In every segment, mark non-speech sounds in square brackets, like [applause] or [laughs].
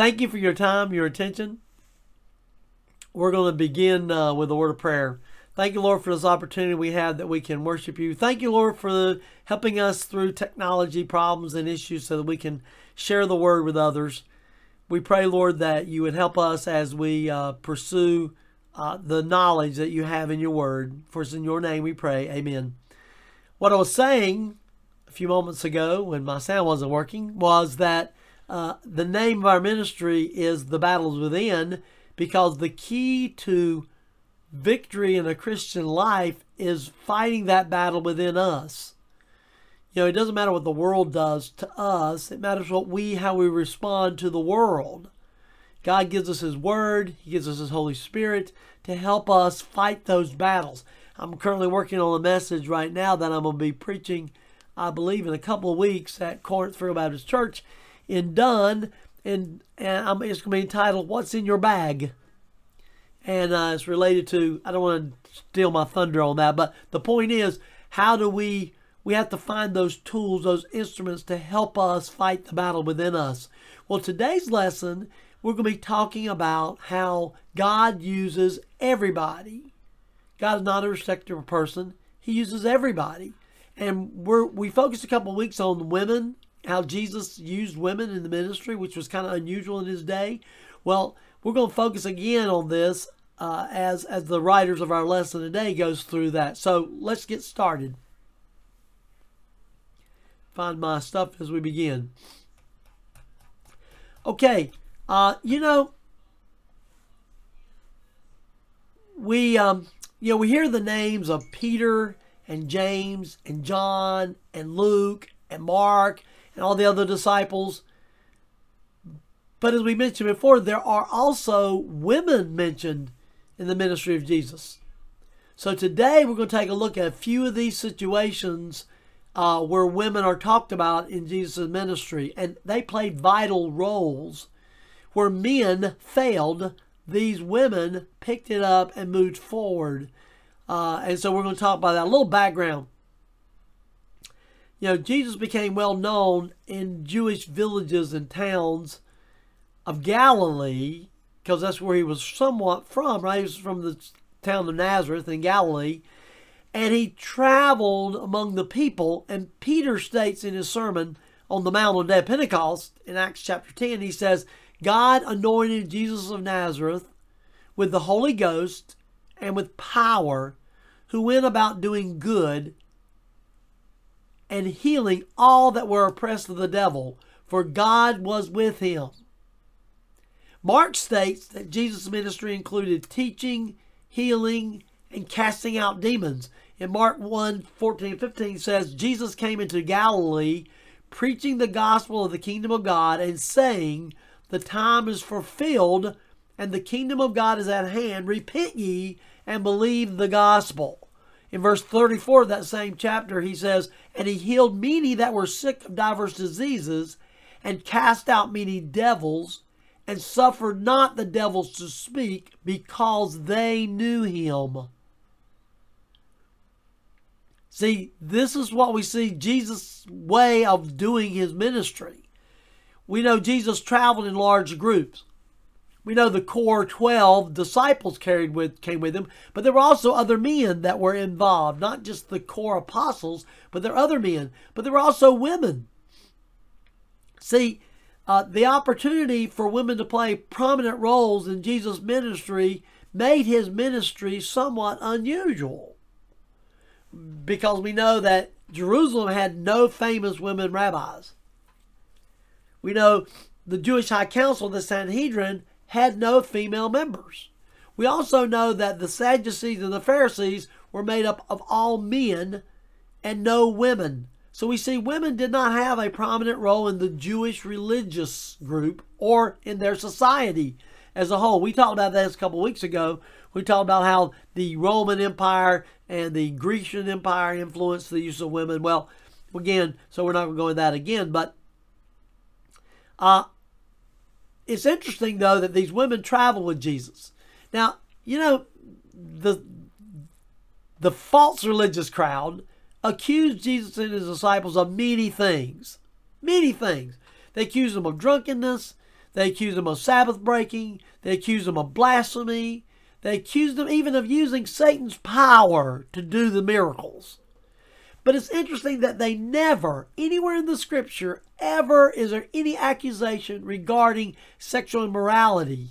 Thank you for your time, your attention. We're going to begin uh, with a word of prayer. Thank you, Lord, for this opportunity we have that we can worship you. Thank you, Lord, for helping us through technology problems and issues so that we can share the word with others. We pray, Lord, that you would help us as we uh, pursue uh, the knowledge that you have in your word. For it's in your name we pray. Amen. What I was saying a few moments ago when my sound wasn't working was that uh, the name of our ministry is The Battle Is Within because the key to victory in a Christian life is fighting that battle within us. You know, it doesn't matter what the world does to us, it matters what we, how we respond to the world. God gives us His Word, He gives us His Holy Spirit to help us fight those battles. I'm currently working on a message right now that I'm going to be preaching, I believe, in a couple of weeks at Corinth Free Baptist Church in Dunn. And, and I'm, it's going to be entitled, What's in Your Bag? and uh, it's related to i don't want to steal my thunder on that but the point is how do we we have to find those tools those instruments to help us fight the battle within us well today's lesson we're going to be talking about how god uses everybody god is not a respecter of person he uses everybody and we're we focused a couple weeks on women how jesus used women in the ministry which was kind of unusual in his day well we're going to focus again on this uh, as as the writers of our lesson today goes through that. So let's get started. Find my stuff as we begin. Okay, uh, you know, we um, you know we hear the names of Peter and James and John and Luke and Mark and all the other disciples. But as we mentioned before, there are also women mentioned in the ministry of Jesus. So today we're going to take a look at a few of these situations uh, where women are talked about in Jesus' ministry, and they played vital roles. Where men failed, these women picked it up and moved forward. Uh, and so we're going to talk about that. A little background. You know, Jesus became well known in Jewish villages and towns of Galilee because that's where he was somewhat from, right? He was from the town of Nazareth in Galilee. And he traveled among the people. And Peter states in his sermon on the Mount of Day Pentecost in Acts chapter 10, he says, God anointed Jesus of Nazareth with the Holy Ghost and with power, who went about doing good and healing all that were oppressed of the devil, for God was with him. Mark states that Jesus' ministry included teaching, healing, and casting out demons. In Mark 1 14 15 says, Jesus came into Galilee preaching the gospel of the kingdom of God and saying, The time is fulfilled and the kingdom of God is at hand. Repent ye and believe the gospel. In verse 34 of that same chapter, he says, And he healed many that were sick of divers diseases and cast out many devils and suffered not the devils to speak because they knew him. See, this is what we see Jesus' way of doing his ministry. We know Jesus traveled in large groups. We know the core 12 disciples carried with came with him, but there were also other men that were involved, not just the core apostles, but there are other men, but there were also women. See, uh, the opportunity for women to play prominent roles in Jesus' ministry made his ministry somewhat unusual. Because we know that Jerusalem had no famous women rabbis. We know the Jewish High Council, the Sanhedrin, had no female members. We also know that the Sadducees and the Pharisees were made up of all men and no women. So we see women did not have a prominent role in the Jewish religious group or in their society as a whole. We talked about that a couple weeks ago. We talked about how the Roman Empire and the Grecian Empire influenced the use of women. Well, again, so we're not going to go into that again, but uh, it's interesting though that these women travel with Jesus. Now, you know, the the false religious crowd accused Jesus and his disciples of many things. Many things. They accused them of drunkenness. They accused him of Sabbath breaking. They accused him of blasphemy. They accused him even of using Satan's power to do the miracles. But it's interesting that they never, anywhere in the scripture, ever is there any accusation regarding sexual immorality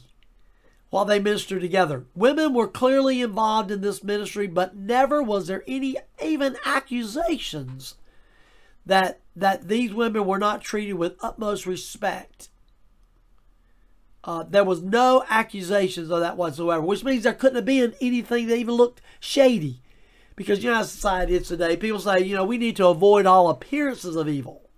while they ministered together. Women were clearly involved in this ministry, but never was there any even accusations that that these women were not treated with utmost respect. Uh, there was no accusations of that whatsoever, which means there couldn't have been anything that even looked shady. Because you know how society is today. People say, you know, we need to avoid all appearances of evil.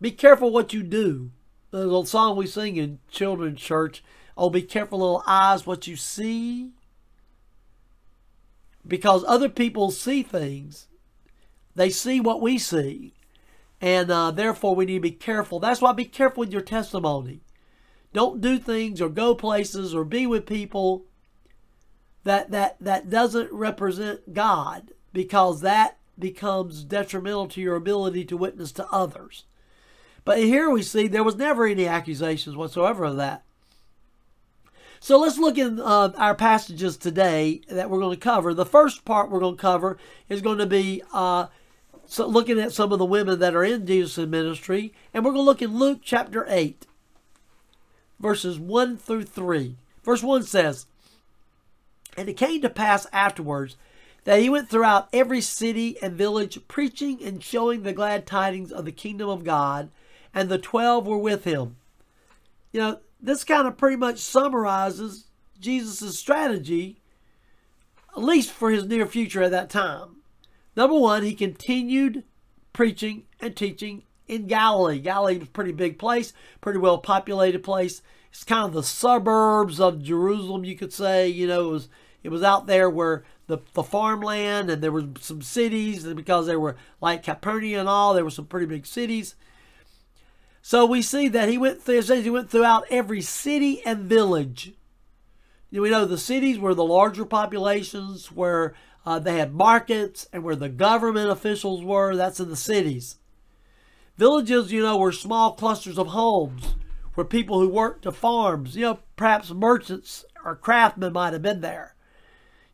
Be careful what you do. There's a song we sing in children's church. Oh, be careful, little eyes, what you see. Because other people see things. They see what we see. And uh, therefore, we need to be careful. That's why be careful with your testimony. Don't do things or go places or be with people that that that doesn't represent God because that becomes detrimental to your ability to witness to others. But here we see there was never any accusations whatsoever of that. So let's look in uh, our passages today that we're going to cover. The first part we're going to cover is going to be uh, so looking at some of the women that are in Jesus' ministry, and we're going to look in Luke chapter 8, verses 1 through 3. Verse 1 says, and it came to pass afterwards that he went throughout every city and village, preaching and showing the glad tidings of the kingdom of God, and the twelve were with him. You know, this kind of pretty much summarizes Jesus' strategy, at least for his near future at that time. Number one, he continued preaching and teaching in Galilee. Galilee was a pretty big place, pretty well populated place. It's kind of the suburbs of Jerusalem, you could say. You know, it was it was out there where the, the farmland and there were some cities because they were like Capernaum and all, there were some pretty big cities. So we see that he went through, he went throughout every city and village. We know the cities were the larger populations where uh, they had markets and where the government officials were. That's in the cities. Villages, you know, were small clusters of homes where people who worked to farms, you know, perhaps merchants or craftsmen might have been there.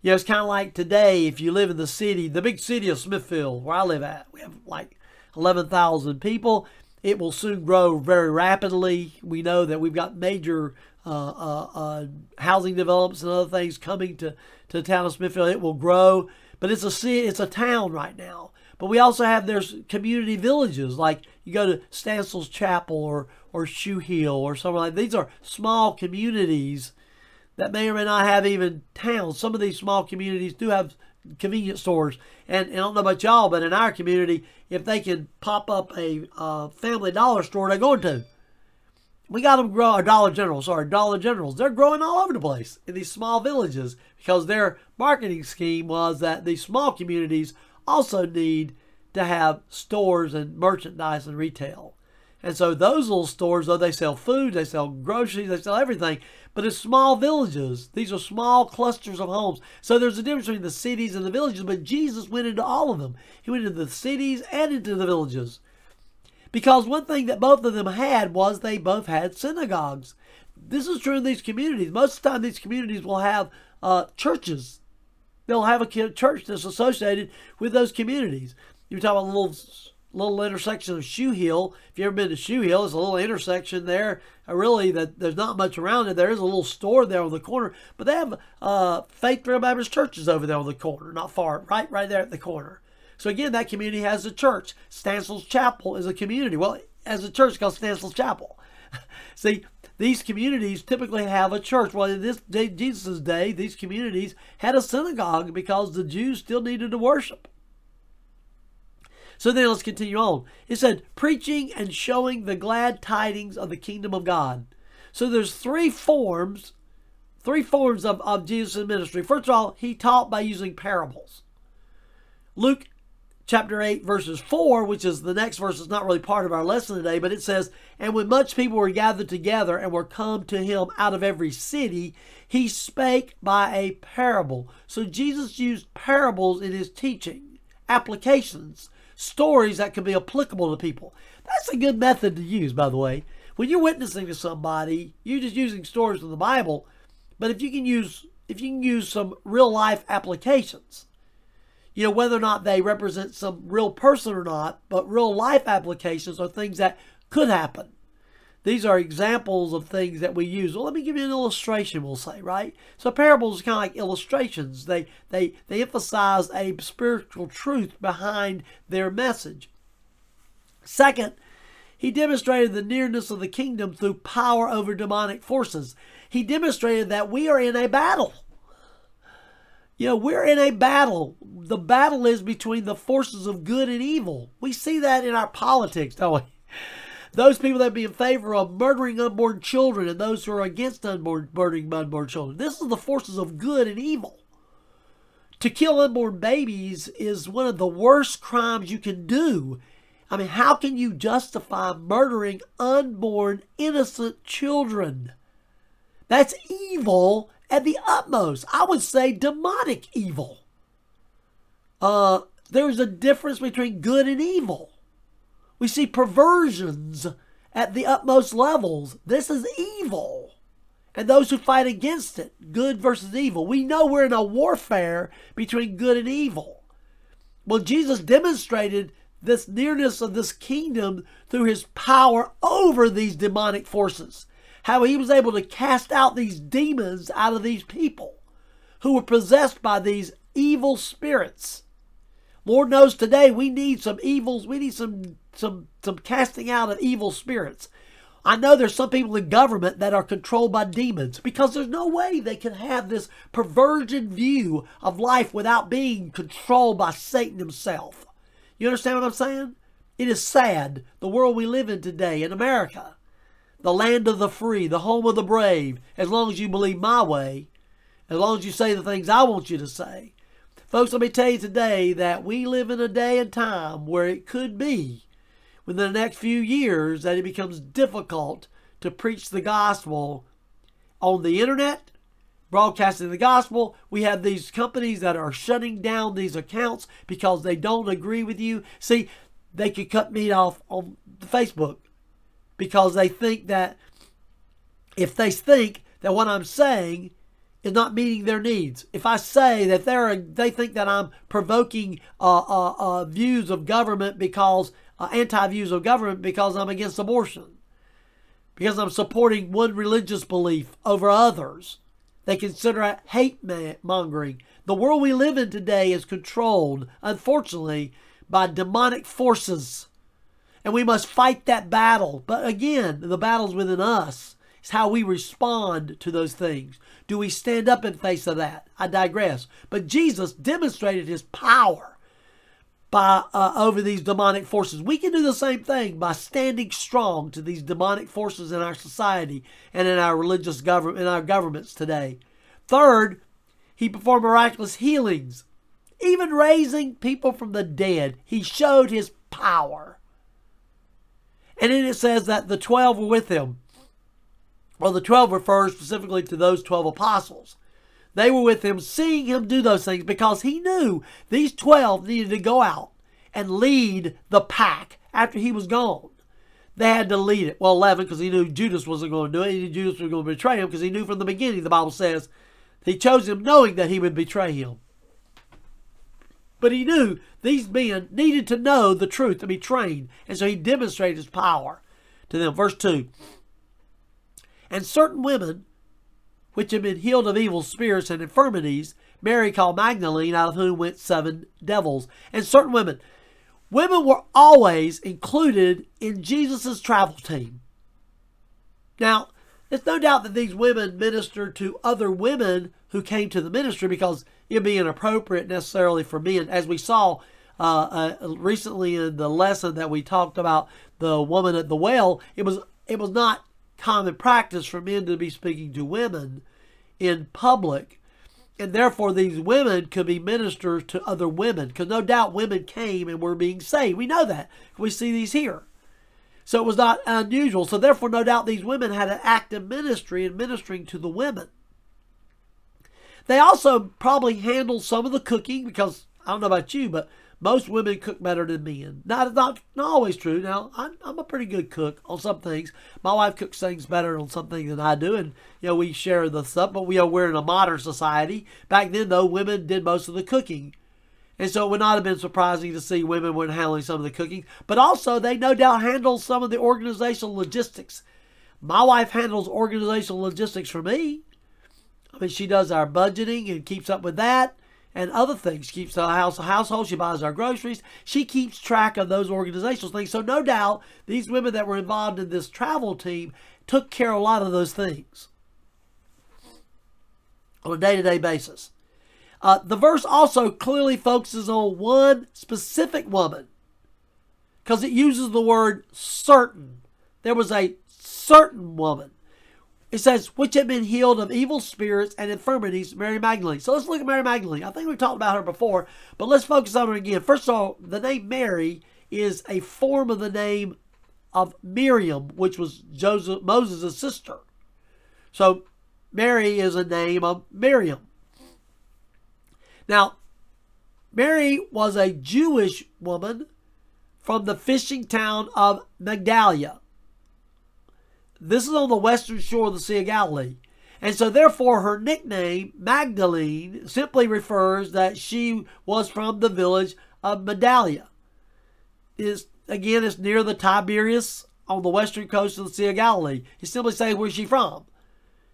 You know, it's kind of like today, if you live in the city, the big city of Smithfield, where I live at, we have like 11,000 people. It will soon grow very rapidly. We know that we've got major uh, uh, uh, housing developments and other things coming to, to the town of Smithfield. It will grow, but it's a city, it's a town right now. But we also have there's community villages like you go to Stansel's Chapel or or Shoe Hill or something like these are small communities that may or may not have even towns. Some of these small communities do have convenience stores. And, and I don't know about y'all, but in our community, if they can pop up a uh, family dollar store, they're going to. We got them grow, our Dollar General, sorry, Dollar Generals. They're growing all over the place in these small villages because their marketing scheme was that these small communities also need to have stores and merchandise and retail. And so those little stores, though they sell food, they sell groceries, they sell everything, but it's small villages. These are small clusters of homes. So there's a difference between the cities and the villages, but Jesus went into all of them. He went into the cities and into the villages. Because one thing that both of them had was they both had synagogues. This is true in these communities. Most of the time, these communities will have uh, churches. They'll have a church that's associated with those communities. You talk about little little intersection of Shoe Hill. If you've ever been to Shoe Hill, it's a little intersection there. Uh, really, that there's not much around it. There is a little store there on the corner, but they have uh, Faith Trail Baptist churches over there on the corner, not far, right, right there at the corner. So again, that community has a church. Stansel's Chapel is a community. Well, as a church called Stansel's Chapel. [laughs] See, these communities typically have a church. Well, in this day, Jesus' day, these communities had a synagogue because the Jews still needed to worship. So then let's continue on. It said, preaching and showing the glad tidings of the kingdom of God. So there's three forms, three forms of, of Jesus' ministry. First of all, he taught by using parables. Luke chapter 8, verses 4, which is the next verse, is not really part of our lesson today, but it says, And when much people were gathered together and were come to him out of every city, he spake by a parable. So Jesus used parables in his teaching, applications stories that can be applicable to people. That's a good method to use, by the way. when you're witnessing to somebody, you're just using stories from the Bible. But if you can use if you can use some real life applications, you know, whether or not they represent some real person or not, but real life applications are things that could happen. These are examples of things that we use. Well, let me give you an illustration, we'll say, right? So parables are kind of like illustrations. They they they emphasize a spiritual truth behind their message. Second, he demonstrated the nearness of the kingdom through power over demonic forces. He demonstrated that we are in a battle. You know, we're in a battle. The battle is between the forces of good and evil. We see that in our politics, don't we? Those people that be in favor of murdering unborn children and those who are against unborn murdering unborn children. This is the forces of good and evil. To kill unborn babies is one of the worst crimes you can do I mean, how can you justify murdering unborn, innocent children? That's evil at the utmost. I would say demonic evil. Uh, there's a difference between good and evil. We see perversions at the utmost levels. This is evil. And those who fight against it, good versus evil. We know we're in a warfare between good and evil. Well, Jesus demonstrated this nearness of this kingdom through his power over these demonic forces. How he was able to cast out these demons out of these people who were possessed by these evil spirits. Lord knows today we need some evils, we need some some some casting out of evil spirits. I know there's some people in government that are controlled by demons because there's no way they can have this perversion view of life without being controlled by Satan himself. You understand what I'm saying? It is sad, the world we live in today in America, the land of the free, the home of the brave, as long as you believe my way, as long as you say the things I want you to say. Folks, let me tell you today that we live in a day and time where it could be within the next few years that it becomes difficult to preach the gospel on the internet broadcasting the gospel. We have these companies that are shutting down these accounts because they don't agree with you. See, they could cut me off on Facebook because they think that if they think that what I'm saying is not meeting their needs, if I say that they're they think that I'm provoking uh, uh, uh, views of government because uh, anti views of government because I'm against abortion, because I'm supporting one religious belief over others they consider it hate mongering. The world we live in today is controlled, unfortunately, by demonic forces. And we must fight that battle. But again, the battle's within us. It's how we respond to those things. Do we stand up in face of that? I digress. But Jesus demonstrated his power by uh, over these demonic forces. We can do the same thing by standing strong to these demonic forces in our society and in our religious government in our governments today. Third, he performed miraculous healings, even raising people from the dead. He showed his power. And then it says that the 12 were with him. Well, the 12 refers specifically to those 12 apostles. They were with him, seeing him do those things because he knew these 12 needed to go out and lead the pack after he was gone. They had to lead it. Well, 11 because he knew Judas wasn't going to do it. He knew Judas was going to betray him because he knew from the beginning, the Bible says, he chose him knowing that he would betray him. But he knew these men needed to know the truth to be trained, and so he demonstrated his power to them. Verse 2 And certain women which had been healed of evil spirits and infirmities, Mary called Magdalene, out of whom went seven devils, and certain women. Women were always included in Jesus' travel team. Now, there's no doubt that these women ministered to other women who came to the ministry because it'd be inappropriate necessarily for men, as we saw uh, uh, recently in the lesson that we talked about the woman at the well. It was it was not common practice for men to be speaking to women in public. And therefore, these women could be ministers to other women because no doubt women came and were being saved. We know that. We see these here. So it was not unusual. So, therefore, no doubt these women had an active ministry in ministering to the women. They also probably handled some of the cooking because I don't know about you, but most women cook better than men. Not not, not always true. Now I'm, I'm a pretty good cook on some things. My wife cooks things better on some things than I do, and you know we share the stuff. But we are we're in a modern society. Back then, though, women did most of the cooking. And so it would not have been surprising to see women were handling some of the cooking. But also, they no doubt handle some of the organizational logistics. My wife handles organizational logistics for me. I mean, she does our budgeting and keeps up with that and other things. Keeps the house household. She buys our groceries. She keeps track of those organizational things. So no doubt these women that were involved in this travel team took care of a lot of those things on a day-to-day basis. Uh, the verse also clearly focuses on one specific woman because it uses the word certain. There was a certain woman. It says, which had been healed of evil spirits and infirmities, Mary Magdalene. So let's look at Mary Magdalene. I think we've talked about her before, but let's focus on her again. First of all, the name Mary is a form of the name of Miriam, which was Joseph Moses' sister. So Mary is a name of Miriam. Now, Mary was a Jewish woman from the fishing town of Magdala. This is on the western shore of the Sea of Galilee. And so, therefore, her nickname, Magdalene, simply refers that she was from the village of Medallia. Is again, it's near the Tiberias on the western coast of the Sea of Galilee. You simply say where's she from.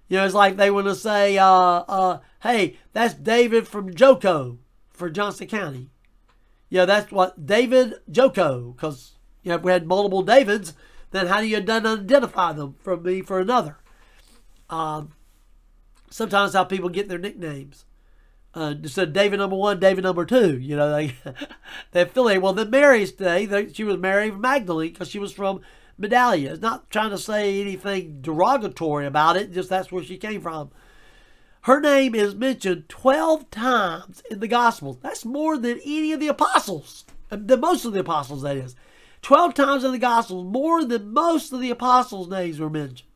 You know, it's like they want to say, uh, uh, hey, that's David from Joco for Johnson County. Yeah, that's what David Joco, because you know, if we had multiple Davids, then how do you identify them from me for another? Um, sometimes how people get their nicknames. Uh, said David number one, David number two. You know, they [laughs] they affiliate. Well, then Mary's day, they, she was Mary Magdalene because she was from Medallia. It's not trying to say anything derogatory about it, just that's where she came from. Her name is mentioned 12 times in the Gospels. That's more than any of the apostles, uh, than most of the apostles, that is. 12 times in the Gospels, more than most of the apostles' names were mentioned.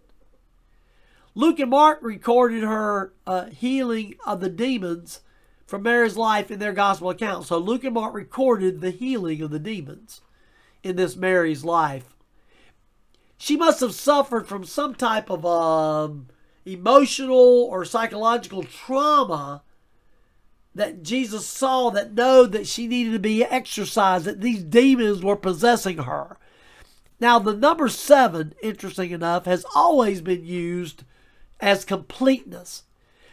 Luke and Mark recorded her uh, healing of the demons from Mary's life in their gospel account. So Luke and Mark recorded the healing of the demons in this Mary's life she must have suffered from some type of um, emotional or psychological trauma that Jesus saw that know that she needed to be exorcised, that these demons were possessing her. Now, the number seven, interesting enough, has always been used as completeness.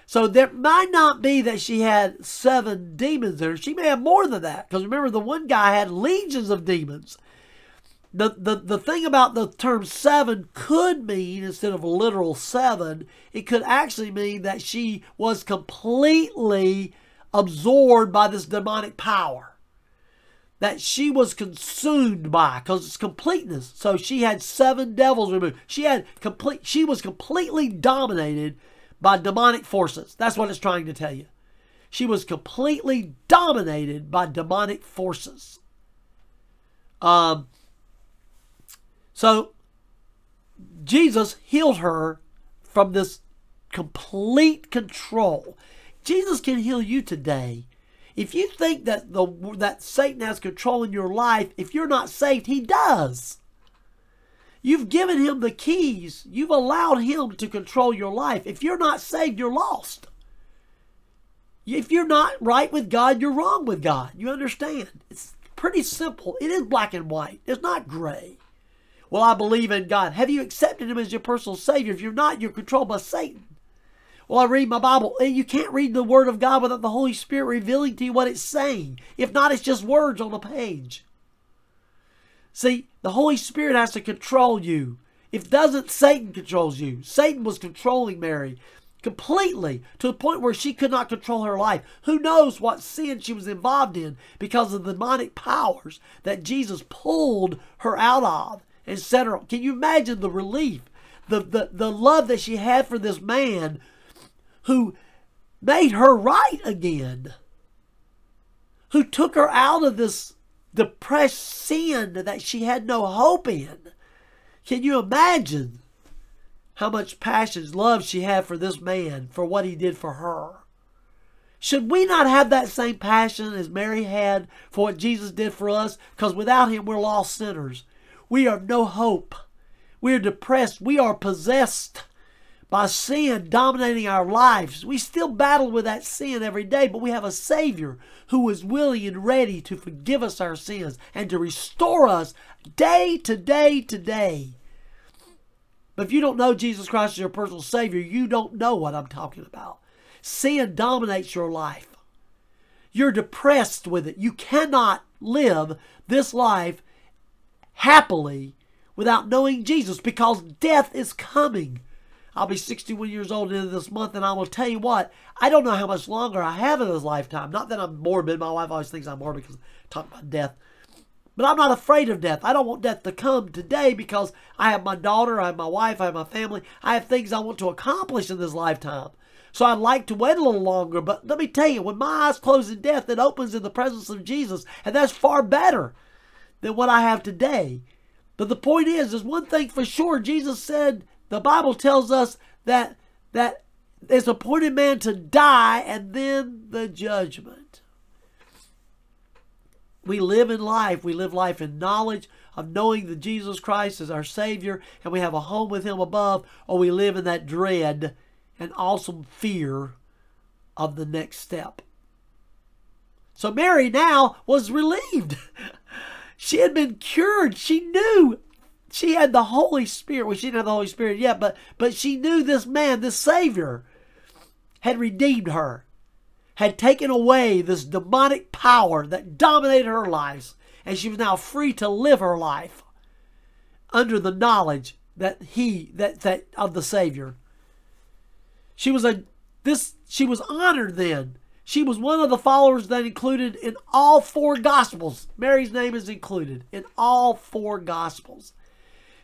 So there might not be that she had seven demons there. She may have more than that. Because remember, the one guy had legions of demons the, the, the thing about the term seven could mean, instead of literal seven, it could actually mean that she was completely absorbed by this demonic power. That she was consumed by, because it's completeness. So she had seven devils removed. She had complete she was completely dominated by demonic forces. That's what it's trying to tell you. She was completely dominated by demonic forces. Um, so Jesus healed her from this complete control. Jesus can heal you today. If you think that the that Satan has control in your life, if you're not saved, he does. You've given him the keys. You've allowed him to control your life. If you're not saved, you're lost. If you're not right with God, you're wrong with God. You understand? It's pretty simple. It is black and white. It's not gray. Well, I believe in God. Have you accepted Him as your personal Savior? If you're not, you're controlled by Satan. Well, I read my Bible. And you can't read the Word of God without the Holy Spirit revealing to you what it's saying. If not, it's just words on a page. See, the Holy Spirit has to control you. If doesn't, Satan controls you. Satan was controlling Mary completely to the point where she could not control her life. Who knows what sin she was involved in because of the demonic powers that Jesus pulled her out of etc. Can you imagine the relief, the, the, the love that she had for this man who made her right again, who took her out of this depressed sin that she had no hope in? Can you imagine how much passion, love she had for this man, for what he did for her? Should we not have that same passion as Mary had for what Jesus did for us? Because without Him, we're lost sinners. We have no hope. We are depressed. We are possessed by sin dominating our lives. We still battle with that sin every day, but we have a Savior who is willing and ready to forgive us our sins and to restore us day to day to day. But if you don't know Jesus Christ as your personal Savior, you don't know what I'm talking about. Sin dominates your life. You're depressed with it. You cannot live this life happily without knowing Jesus because death is coming. I'll be 61 years old in this month, and I will tell you what, I don't know how much longer I have in this lifetime. Not that I'm morbid. My wife always thinks I'm morbid because I talk about death. But I'm not afraid of death. I don't want death to come today because I have my daughter, I have my wife, I have my family. I have things I want to accomplish in this lifetime. So I'd like to wait a little longer. But let me tell you, when my eyes close in death, it opens in the presence of Jesus. And that's far better than what I have today. But the point is, there's one thing for sure. Jesus said, the Bible tells us that that it's appointed man to die and then the judgment. We live in life. We live life in knowledge of knowing that Jesus Christ is our Savior and we have a home with Him above, or we live in that dread and awesome fear of the next step. So Mary now was relieved. [laughs] she had been cured. She knew she had the Holy Spirit. Well, she didn't have the Holy Spirit yet, but but she knew this man, this Savior, had redeemed her, had taken away this demonic power that dominated her lives, and she was now free to live her life under the knowledge that he that that of the Savior. She was a this she was honored then. She was one of the followers that included in all four gospels. Mary's name is included in all four gospels.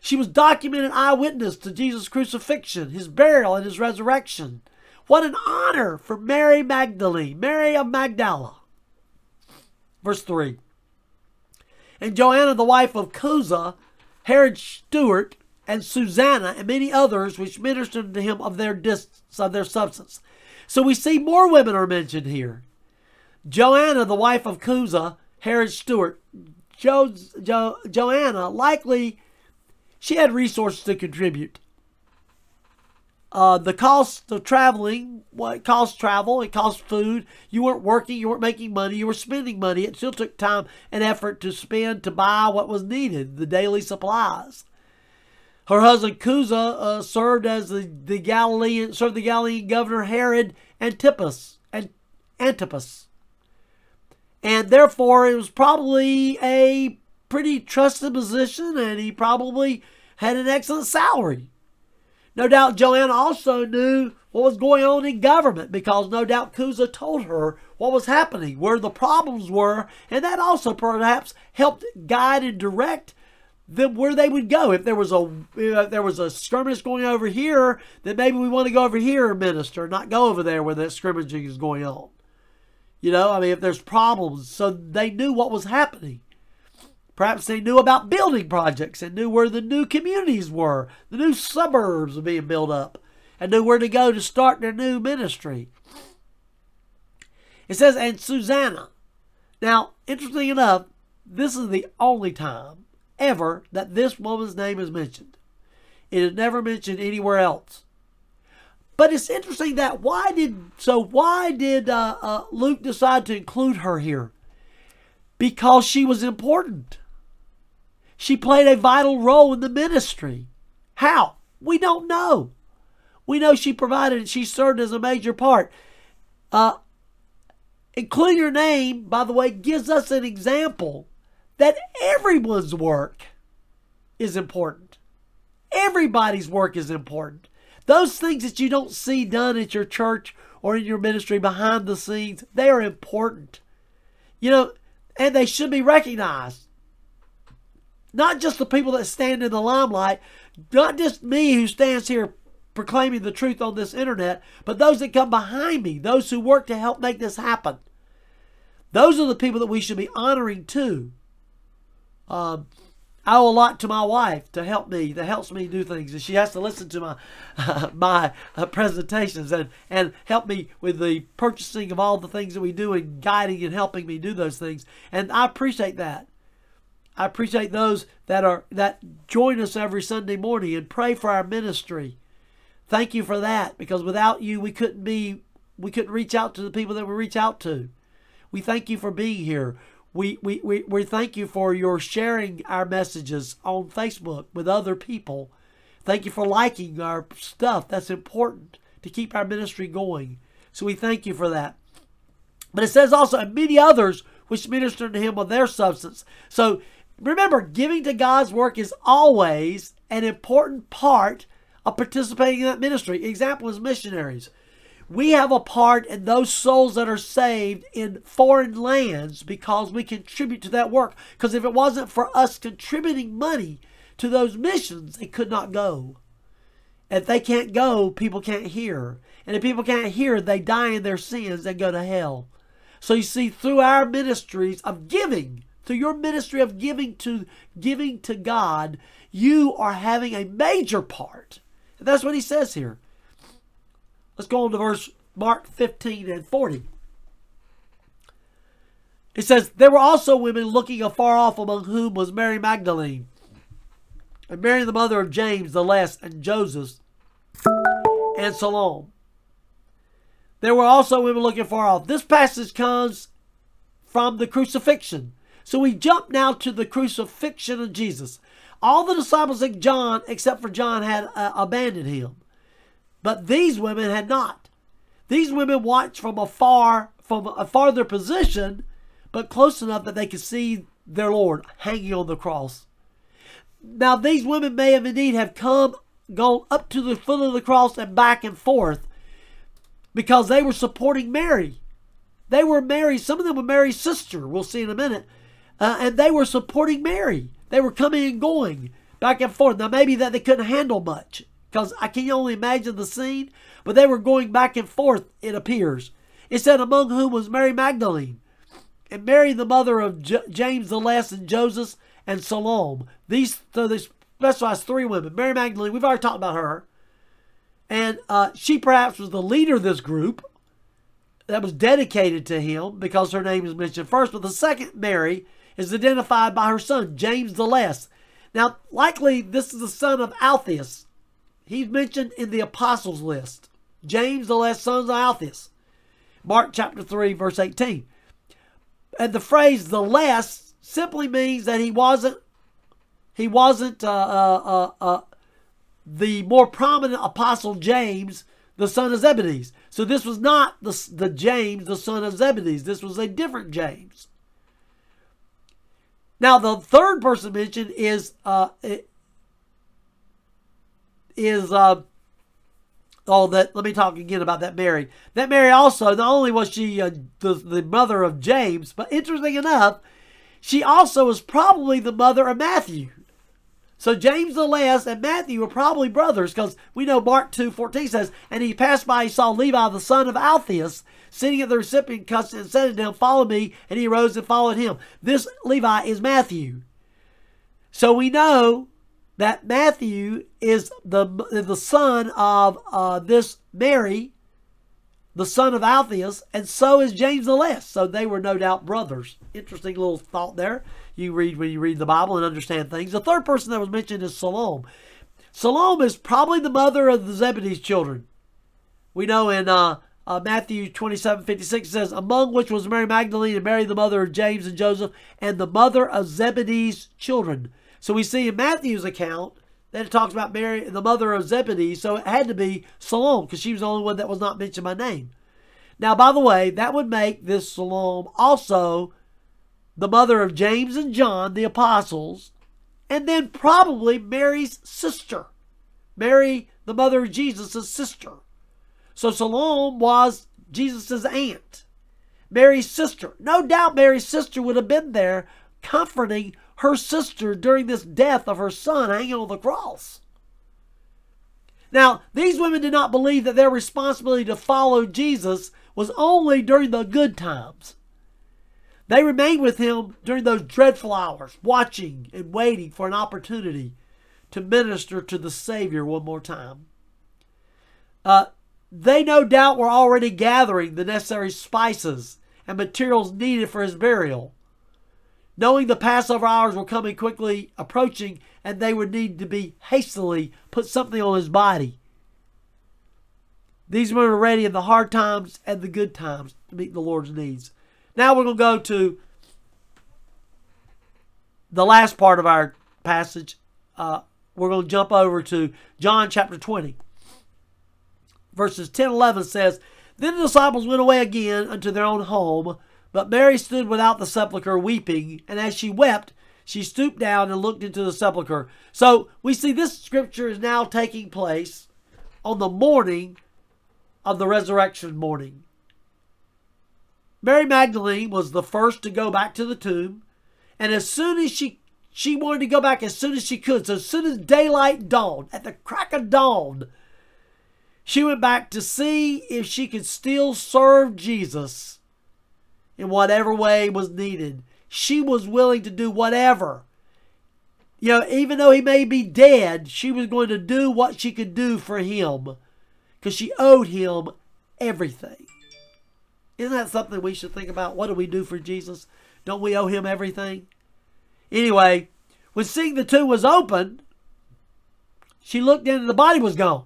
She was documented eyewitness to Jesus' crucifixion, his burial, and his resurrection. What an honor for Mary Magdalene, Mary of Magdala. Verse 3. And Joanna, the wife of Chuza, Herod steward, and Susanna and many others which ministered to him of their distance, of their substance. So we see more women are mentioned here. Joanna, the wife of Chuza, Herod steward. Jo, jo, Joanna, likely she had resources to contribute. Uh, the cost of traveling, what well, cost travel, it cost food. You weren't working, you weren't making money, you were spending money. It still took time and effort to spend to buy what was needed, the daily supplies. Her husband Chuza uh, served as the, the Galilean served the Galilean governor Herod Antipas and Antipas. And therefore it was probably a pretty trusted position and he probably had an excellent salary. No doubt Joanna also knew what was going on in government because no doubt Chuza told her what was happening, where the problems were, and that also perhaps helped guide and direct them where they would go. If there was a if there was a skirmish going over here, then maybe we want to go over here minister, not go over there where that skirmishing is going on. You know, I mean, if there's problems, so they knew what was happening. Perhaps they knew about building projects and knew where the new communities were, the new suburbs were being built up, and knew where to go to start their new ministry. It says, and Susanna. Now, interesting enough, this is the only time ever that this woman's name is mentioned. It is never mentioned anywhere else. But it's interesting that why did so why did uh, uh, Luke decide to include her here? Because she was important. She played a vital role in the ministry. How? We don't know. We know she provided, she served as a major part. Uh, including her name, by the way, gives us an example that everyone's work is important. Everybody's work is important. Those things that you don't see done at your church or in your ministry behind the scenes, they are important. You know, and they should be recognized. Not just the people that stand in the limelight, not just me who stands here proclaiming the truth on this internet, but those that come behind me, those who work to help make this happen. Those are the people that we should be honoring too. Um, I owe a lot to my wife to help me, that helps me do things, and she has to listen to my uh, [laughs] my uh, presentations and and help me with the purchasing of all the things that we do and guiding and helping me do those things. And I appreciate that. I appreciate those that are that join us every Sunday morning and pray for our ministry. Thank you for that because without you, we couldn't be we couldn't reach out to the people that we reach out to. We thank you for being here. We, we, we, we thank you for your sharing our messages on Facebook with other people. Thank you for liking our stuff. That's important to keep our ministry going. So we thank you for that. But it says also, and many others which ministered to him of their substance. So remember, giving to God's work is always an important part of participating in that ministry. Example is missionaries we have a part in those souls that are saved in foreign lands because we contribute to that work. Because if it wasn't for us contributing money to those missions, it could not go. If they can't go, people can't hear. And if people can't hear, they die in their sins and go to hell. So you see, through our ministries of giving, through your ministry of giving to giving to God, you are having a major part. And that's what he says here. Let's go on to verse Mark 15 and 40. It says, There were also women looking afar off, among whom was Mary Magdalene, and Mary the mother of James the Less, and Joseph, and Salome. There were also women looking far off. This passage comes from the crucifixion. So we jump now to the crucifixion of Jesus. All the disciples of John, except for John, had uh, abandoned him. But these women had not. These women watched from afar, from a farther position, but close enough that they could see their Lord hanging on the cross. Now, these women may have indeed have come, gone up to the foot of the cross and back and forth because they were supporting Mary. They were Mary's, some of them were Mary's sister, we'll see in a minute. Uh, and they were supporting Mary. They were coming and going back and forth. Now, maybe that they couldn't handle much because I can only imagine the scene, but they were going back and forth, it appears. It said, among whom was Mary Magdalene, and Mary, the mother of J- James the Less, and Joseph, and Salome. These, so they specifies three women. Mary Magdalene, we've already talked about her. And uh, she perhaps was the leader of this group that was dedicated to him because her name is mentioned first. But the second Mary is identified by her son, James the Less. Now, likely this is the son of Alphaeus, He's mentioned in the apostles list. James, the Less, sons of Alphaeus. Mark chapter 3, verse 18. And the phrase the less simply means that he wasn't he wasn't uh, uh, uh, uh, the more prominent apostle James, the son of Zebedee. So this was not the, the James, the son of Zebedee. This was a different James. Now the third person mentioned is uh, is uh, oh that let me talk again about that Mary. That Mary also not only was she uh, the the mother of James, but interesting enough, she also was probably the mother of Matthew. So James the last and Matthew were probably brothers because we know Mark 2.14 says, And he passed by, he saw Levi the son of Alphaeus sitting at the recipient custom and said to him, Follow me. And he arose and followed him. This Levi is Matthew. So we know that Matthew is the, the son of uh, this Mary, the son of Alphaeus, and so is James the Less. So they were no doubt brothers. Interesting little thought there. You read when you read the Bible and understand things. The third person that was mentioned is Salome. Salome is probably the mother of the Zebedee's children. We know in uh, uh, Matthew 27 56 says, Among which was Mary Magdalene and Mary, the mother of James and Joseph, and the mother of Zebedee's children. So we see in Matthew's account that it talks about Mary, the mother of Zebedee. So it had to be Salome because she was the only one that was not mentioned by name. Now, by the way, that would make this Salome also the mother of James and John, the apostles, and then probably Mary's sister. Mary, the mother of Jesus' sister. So Salome was Jesus' aunt, Mary's sister. No doubt Mary's sister would have been there comforting her sister during this death of her son hanging on the cross. Now, these women did not believe that their responsibility to follow Jesus was only during the good times. They remained with him during those dreadful hours, watching and waiting for an opportunity to minister to the Savior one more time. Uh, they no doubt were already gathering the necessary spices and materials needed for his burial. Knowing the Passover hours were coming quickly approaching and they would need to be hastily put something on his body. These men were ready in the hard times and the good times to meet the Lord's needs. Now we're going to go to the last part of our passage. Uh, we're going to jump over to John chapter 20. Verses 10 11 says, Then the disciples went away again unto their own home, but Mary stood without the sepulchre weeping, and as she wept, she stooped down and looked into the sepulchre. So we see this scripture is now taking place on the morning of the resurrection morning. Mary Magdalene was the first to go back to the tomb, and as soon as she she wanted to go back as soon as she could. So as soon as daylight dawned, at the crack of dawn, she went back to see if she could still serve Jesus in whatever way was needed. She was willing to do whatever. You know, even though he may be dead, she was going to do what she could do for him because she owed him everything. Isn't that something we should think about? What do we do for Jesus? Don't we owe him everything? Anyway, when seeing the tomb was open, she looked in and the body was gone.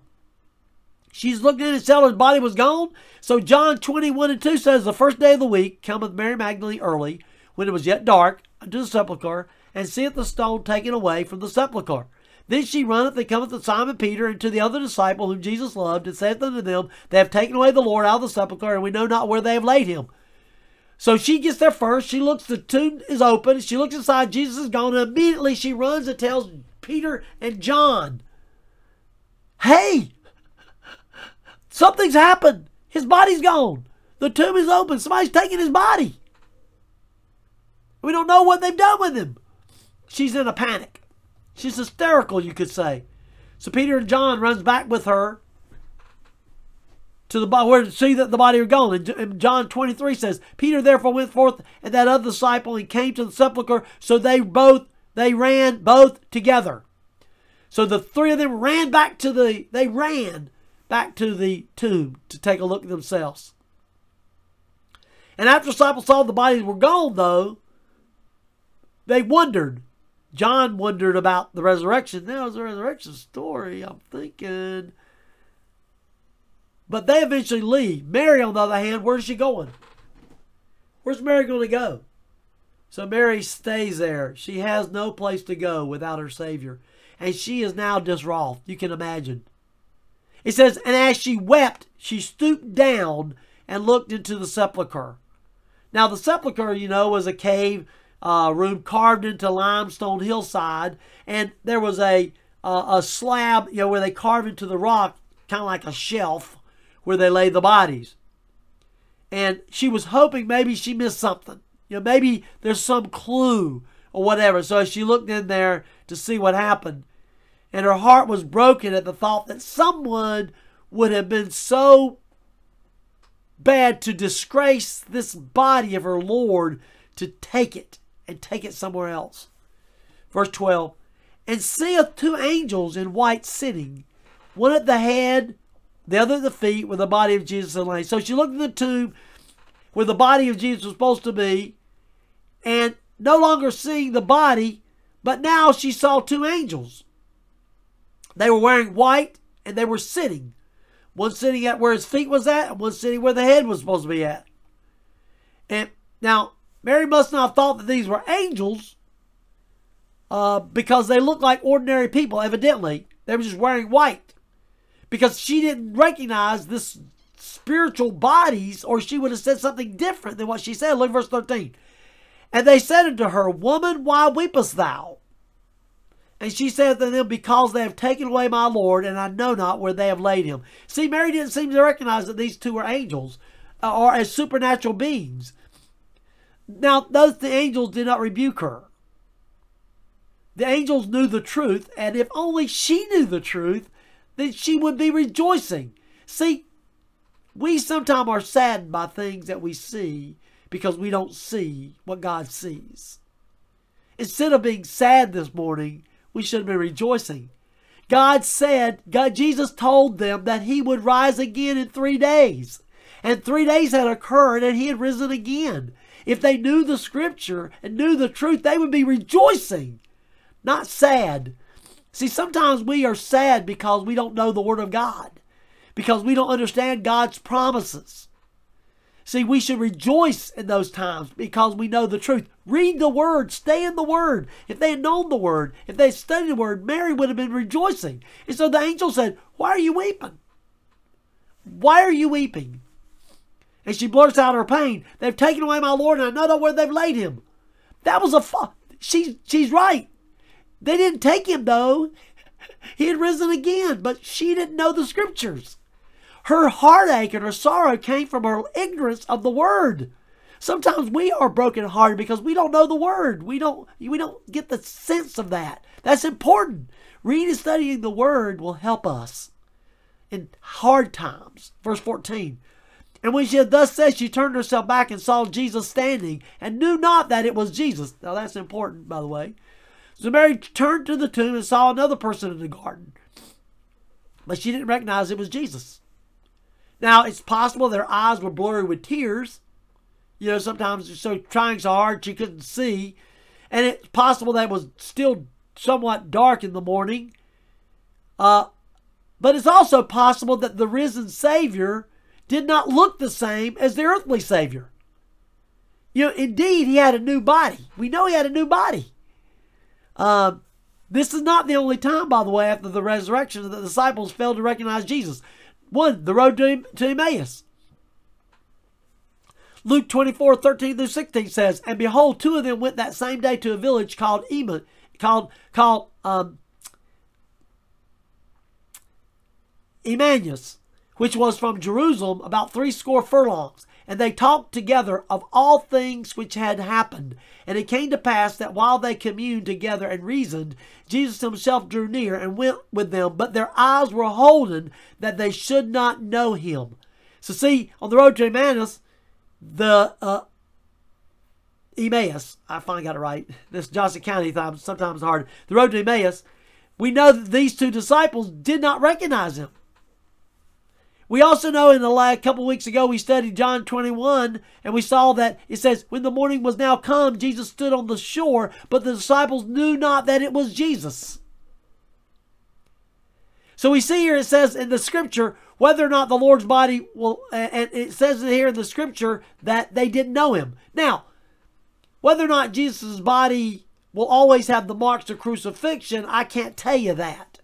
She's looked in and saw his body was gone. So John 21 and 2 says, The first day of the week cometh Mary Magdalene early, when it was yet dark, unto the sepulchre, and seeth the stone taken away from the sepulchre. Then she runneth and cometh to Simon Peter and to the other disciple whom Jesus loved, and saith unto them, They have taken away the Lord out of the sepulchre, and we know not where they have laid him. So she gets there first. She looks, the tomb is open. She looks inside, Jesus is gone, and immediately she runs and tells Peter and John, Hey, something's happened. His body's gone. The tomb is open. Somebody's taken his body. We don't know what they've done with him. She's in a panic. She's hysterical, you could say. So Peter and John runs back with her to the where to see that the body are gone. And John 23 says, Peter therefore went forth and that other disciple and came to the sepulchre. So they both they ran both together. So the three of them ran back to the they ran back to the tomb to take a look at themselves. And after disciples saw the bodies were gone, though, they wondered John wondered about the resurrection. Now it's a resurrection story. I'm thinking. But they eventually leave. Mary, on the other hand, where's she going? Where's Mary going to go? So Mary stays there. She has no place to go without her Savior. And she is now distraught. You can imagine. It says, And as she wept, she stooped down and looked into the sepulchre. Now, the sepulchre, you know, was a cave uh, room carved into limestone hillside, and there was a uh, a slab, you know, where they carved into the rock, kind of like a shelf, where they laid the bodies. And she was hoping maybe she missed something. You know, maybe there's some clue or whatever. So she looked in there to see what happened. And her heart was broken at the thought that someone would have been so bad to disgrace this body of her Lord to take it and take it somewhere else. Verse 12 And seeth two angels in white sitting, one at the head, the other at the feet, where the body of Jesus lain. So she looked at the tomb where the body of Jesus was supposed to be, and no longer seeing the body, but now she saw two angels. They were wearing white and they were sitting. One sitting at where his feet was at, and one sitting where the head was supposed to be at. And now Mary must not have thought that these were angels uh, because they looked like ordinary people, evidently. They were just wearing white because she didn't recognize this spiritual bodies, or she would have said something different than what she said. Look verse 13. And they said unto her, Woman, why weepest thou? And she said to them, Because they have taken away my Lord, and I know not where they have laid him. See, Mary didn't seem to recognize that these two were angels uh, or as supernatural beings. Now, those the angels did not rebuke her. The angels knew the truth, and if only she knew the truth, then she would be rejoicing. See, we sometimes are saddened by things that we see because we don't see what God sees. Instead of being sad this morning, we should been rejoicing. God said, God, Jesus told them that he would rise again in three days. And three days had occurred and he had risen again. If they knew the scripture and knew the truth, they would be rejoicing, not sad. See, sometimes we are sad because we don't know the Word of God, because we don't understand God's promises. See, we should rejoice in those times because we know the truth. Read the Word, stay in the Word. If they had known the Word, if they had studied the Word, Mary would have been rejoicing. And so the angel said, Why are you weeping? Why are you weeping? And she blurts out her pain. They've taken away my Lord, and I know not where they've laid him. That was a fu- she, she's right. They didn't take him though. [laughs] He had risen again, but she didn't know the scriptures. Her heartache and her sorrow came from her ignorance of the word. Sometimes we are brokenhearted because we don't know the word. We don't we don't get the sense of that. That's important. Reading and studying the word will help us in hard times. Verse 14. And when she had thus said, she turned herself back and saw Jesus standing, and knew not that it was Jesus. Now that's important, by the way. So Mary turned to the tomb and saw another person in the garden, but she didn't recognize it was Jesus. Now it's possible their eyes were blurry with tears. You know, sometimes they're so trying so hard she couldn't see, and it's possible that it was still somewhat dark in the morning. Uh, but it's also possible that the risen Savior did not look the same as the earthly Savior. You know, indeed, he had a new body. We know he had a new body. Um, this is not the only time, by the way, after the resurrection that the disciples failed to recognize Jesus. One, the road to, to Emmaus. Luke 24, 13 through 16 says, And behold, two of them went that same day to a village called called, called um, Emmaus, which was from Jerusalem about three score furlongs. And they talked together of all things which had happened. And it came to pass that while they communed together and reasoned, Jesus himself drew near and went with them, but their eyes were holden that they should not know him. So see, on the road to Emmaus, the uh, Emmaus, I finally got it right. This Johnson County sometimes hard. The road to Emmaus, we know that these two disciples did not recognize him. We also know in the last couple weeks ago we studied John 21 and we saw that it says, When the morning was now come, Jesus stood on the shore, but the disciples knew not that it was Jesus. So we see here it says in the scripture whether or not the Lord's body will, and it says here in the scripture that they didn't know him. Now, whether or not Jesus' body will always have the marks of crucifixion, I can't tell you that.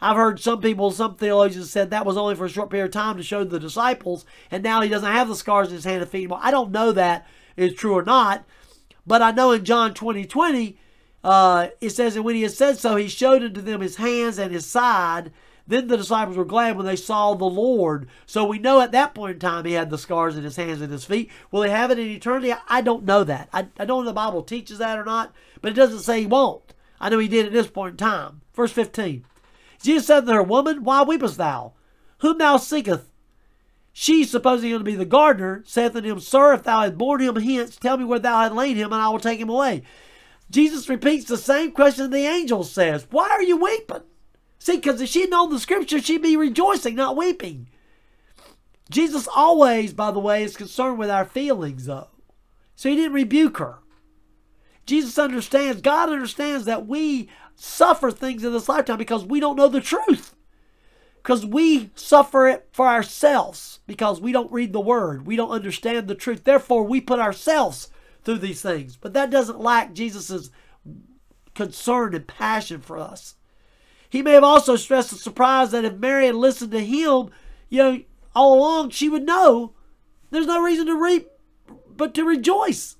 I've heard some people, some theologians said that was only for a short period of time to show the disciples, and now he doesn't have the scars in his hand and feet anymore. I don't know that is true or not, but I know in John 20 20, uh, it says, And when he had said so, he showed unto them his hands and his side. Then the disciples were glad when they saw the Lord. So we know at that point in time he had the scars in his hands and his feet. Will he have it in eternity? I don't know that. I, I don't know if the Bible teaches that or not, but it doesn't say he won't. I know he did at this point in time. Verse 15. Jesus said to her, Woman, why weepest thou? Whom thou seekest? She, supposing him to be the gardener, saith unto him, Sir, if thou had borne him hence, tell me where thou hast laid him, and I will take him away. Jesus repeats the same question the angel says. Why are you weeping? See, because if she had known the scripture, she'd be rejoicing, not weeping. Jesus always, by the way, is concerned with our feelings, though. So he didn't rebuke her. Jesus understands, God understands that we suffer things in this lifetime because we don't know the truth. Because we suffer it for ourselves because we don't read the word. We don't understand the truth. Therefore, we put ourselves through these things. But that doesn't lack Jesus' concern and passion for us. He may have also stressed the surprise that if Mary had listened to him, you know, all along, she would know there's no reason to reap but to rejoice.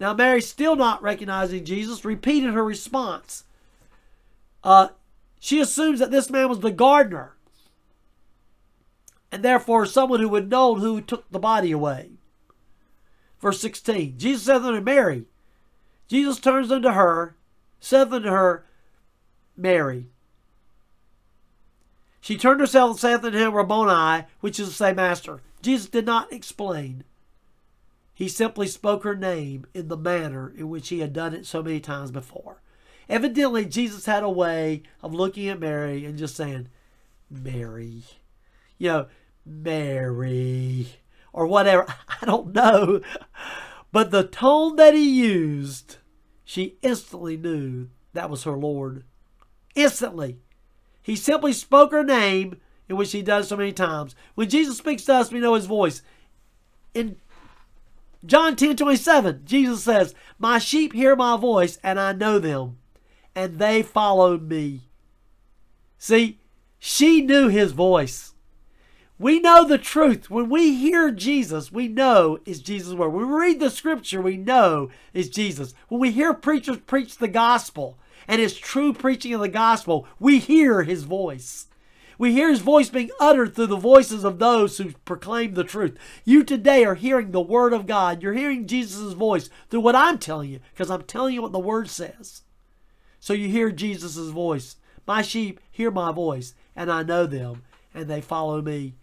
Now, Mary, still not recognizing Jesus, repeated her response. Uh, she assumes that this man was the gardener and therefore someone who would know who took the body away. Verse 16 Jesus saith unto Mary, Jesus turns unto her, saith unto her, Mary. She turned herself and saith unto him, Rabboni, which is to say, Master. Jesus did not explain. He simply spoke her name in the manner in which he had done it so many times before. Evidently, Jesus had a way of looking at Mary and just saying, Mary. You know, Mary. Or whatever. [laughs] I don't know. But the tone that he used, she instantly knew that was her Lord. Instantly. He simply spoke her name, in which he does so many times. When Jesus speaks to us, we know his voice. In John 10 27, Jesus says, My sheep hear my voice, and I know them, and they followed me. See, she knew his voice. We know the truth. When we hear Jesus, we know it's Jesus' word. When we read the scripture, we know it's Jesus. When we hear preachers preach the gospel and it's true preaching of the gospel, we hear his voice. We hear his voice being uttered through the voices of those who proclaim the truth. You today are hearing the word of God. You're hearing Jesus' voice through what I'm telling you because I'm telling you what the word says. So you hear Jesus' voice. My sheep hear my voice, and I know them, and they follow me.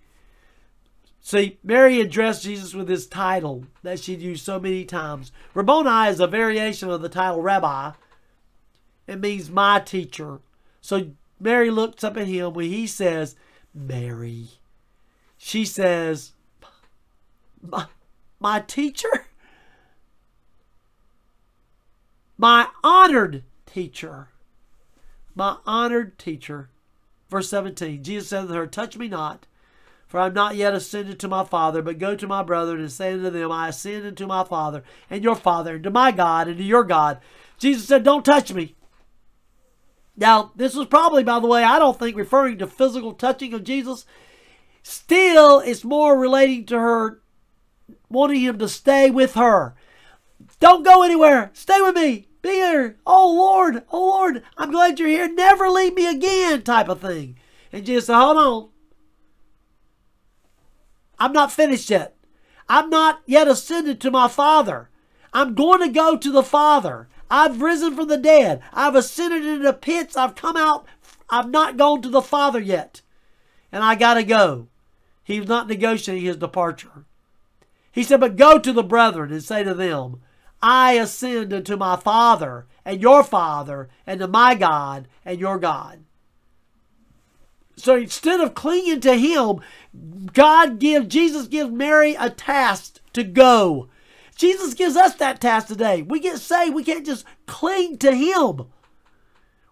See, Mary addressed Jesus with his title that she'd used so many times. Rabboni is a variation of the title Rabbi. It means my teacher. So Mary looks up at him when he says, Mary. She says, my, my teacher? My honored teacher. My honored teacher. Verse 17 Jesus said to her, Touch me not, for I am not yet ascended to my Father, but go to my brethren and say unto them, I ascend unto my Father and your Father, and to my God and to your God. Jesus said, Don't touch me. Now, this was probably, by the way, I don't think referring to physical touching of Jesus. Still, it's more relating to her wanting him to stay with her. Don't go anywhere. Stay with me. Here. Oh, Lord. Oh, Lord. I'm glad you're here. Never leave me again, type of thing. And Jesus said, Hold on. I'm not finished yet. I'm not yet ascended to my Father. I'm going to go to the Father. I've risen from the dead. I've ascended into the pits. I've come out. I've not gone to the Father yet. And I got to go. He's not negotiating his departure. He said, But go to the brethren and say to them, I ascend unto my Father and your Father, and to my God and your God. So instead of clinging to him, God gives, Jesus gives Mary a task to go. Jesus gives us that task today. We get saved. We can't just cling to Him.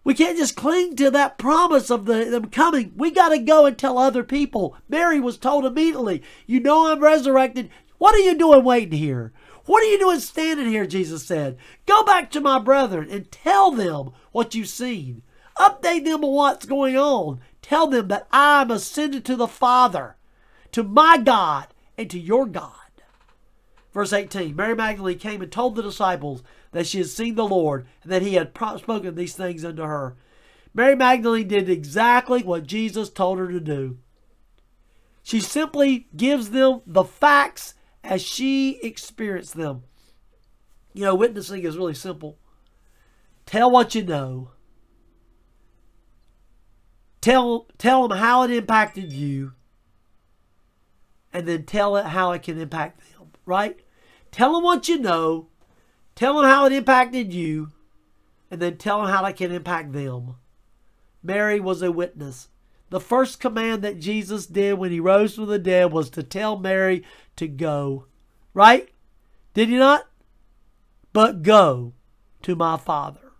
We can't just cling to that promise of the, them coming. We got to go and tell other people. Mary was told immediately, You know I'm resurrected. What are you doing waiting here? What are you doing standing here? Jesus said. Go back to my brethren and tell them what you've seen. Update them on what's going on. Tell them that I'm ascended to the Father, to my God, and to your God. Verse 18 Mary Magdalene came and told the disciples that she had seen the Lord and that he had spoken these things unto her. Mary Magdalene did exactly what Jesus told her to do. She simply gives them the facts as she experienced them. You know, witnessing is really simple. Tell what you know. Tell, tell them how it impacted you. And then tell it how it can impact them, right? Tell them what you know. Tell them how it impacted you. And then tell them how it can impact them. Mary was a witness. The first command that Jesus did when he rose from the dead was to tell Mary to go. Right? Did he not? But go to my Father.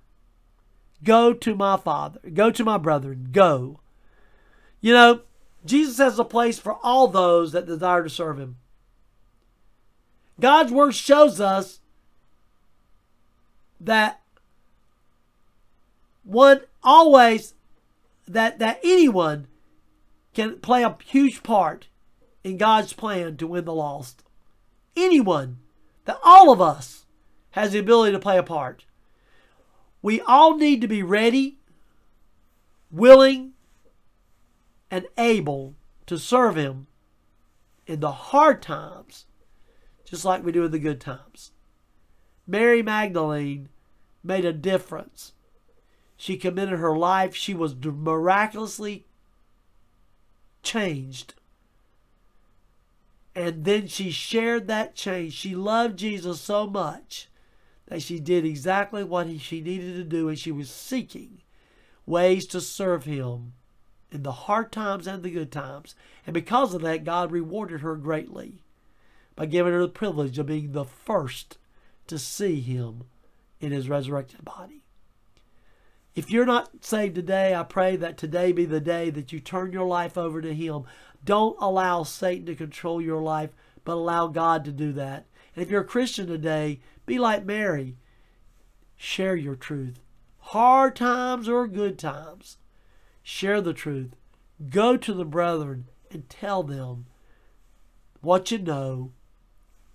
Go to my Father. Go to my brethren. Go. You know, Jesus has a place for all those that desire to serve him. God's word shows us that one always that that anyone can play a huge part in God's plan to win the lost. Anyone, that all of us has the ability to play a part. We all need to be ready, willing, and able to serve him in the hard times just like we do in the good times. Mary Magdalene made a difference. She committed her life. She was miraculously changed. And then she shared that change. She loved Jesus so much that she did exactly what she needed to do, and she was seeking ways to serve him in the hard times and the good times. And because of that, God rewarded her greatly by giving her the privilege of being the first to see him in his resurrected body. If you're not saved today, I pray that today be the day that you turn your life over to him. Don't allow Satan to control your life, but allow God to do that. And if you're a Christian today, be like Mary. Share your truth. Hard times or good times. Share the truth. Go to the brethren and tell them what you know,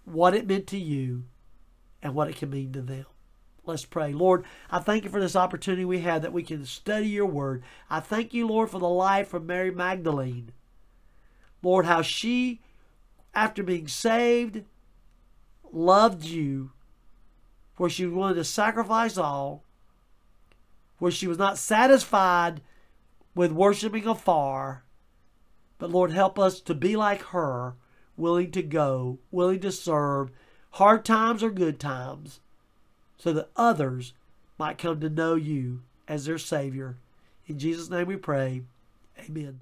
what it meant to you, and what it can mean to them. Let's pray. Lord, I thank you for this opportunity we have that we can study your word. I thank you, Lord, for the life of Mary Magdalene. Lord, how she, after being saved, loved you, where she wanted to sacrifice all, where she was not satisfied with worshiping afar. But Lord, help us to be like her, willing to go, willing to serve, hard times or good times, so that others might come to know you as their Savior. In Jesus' name we pray. Amen.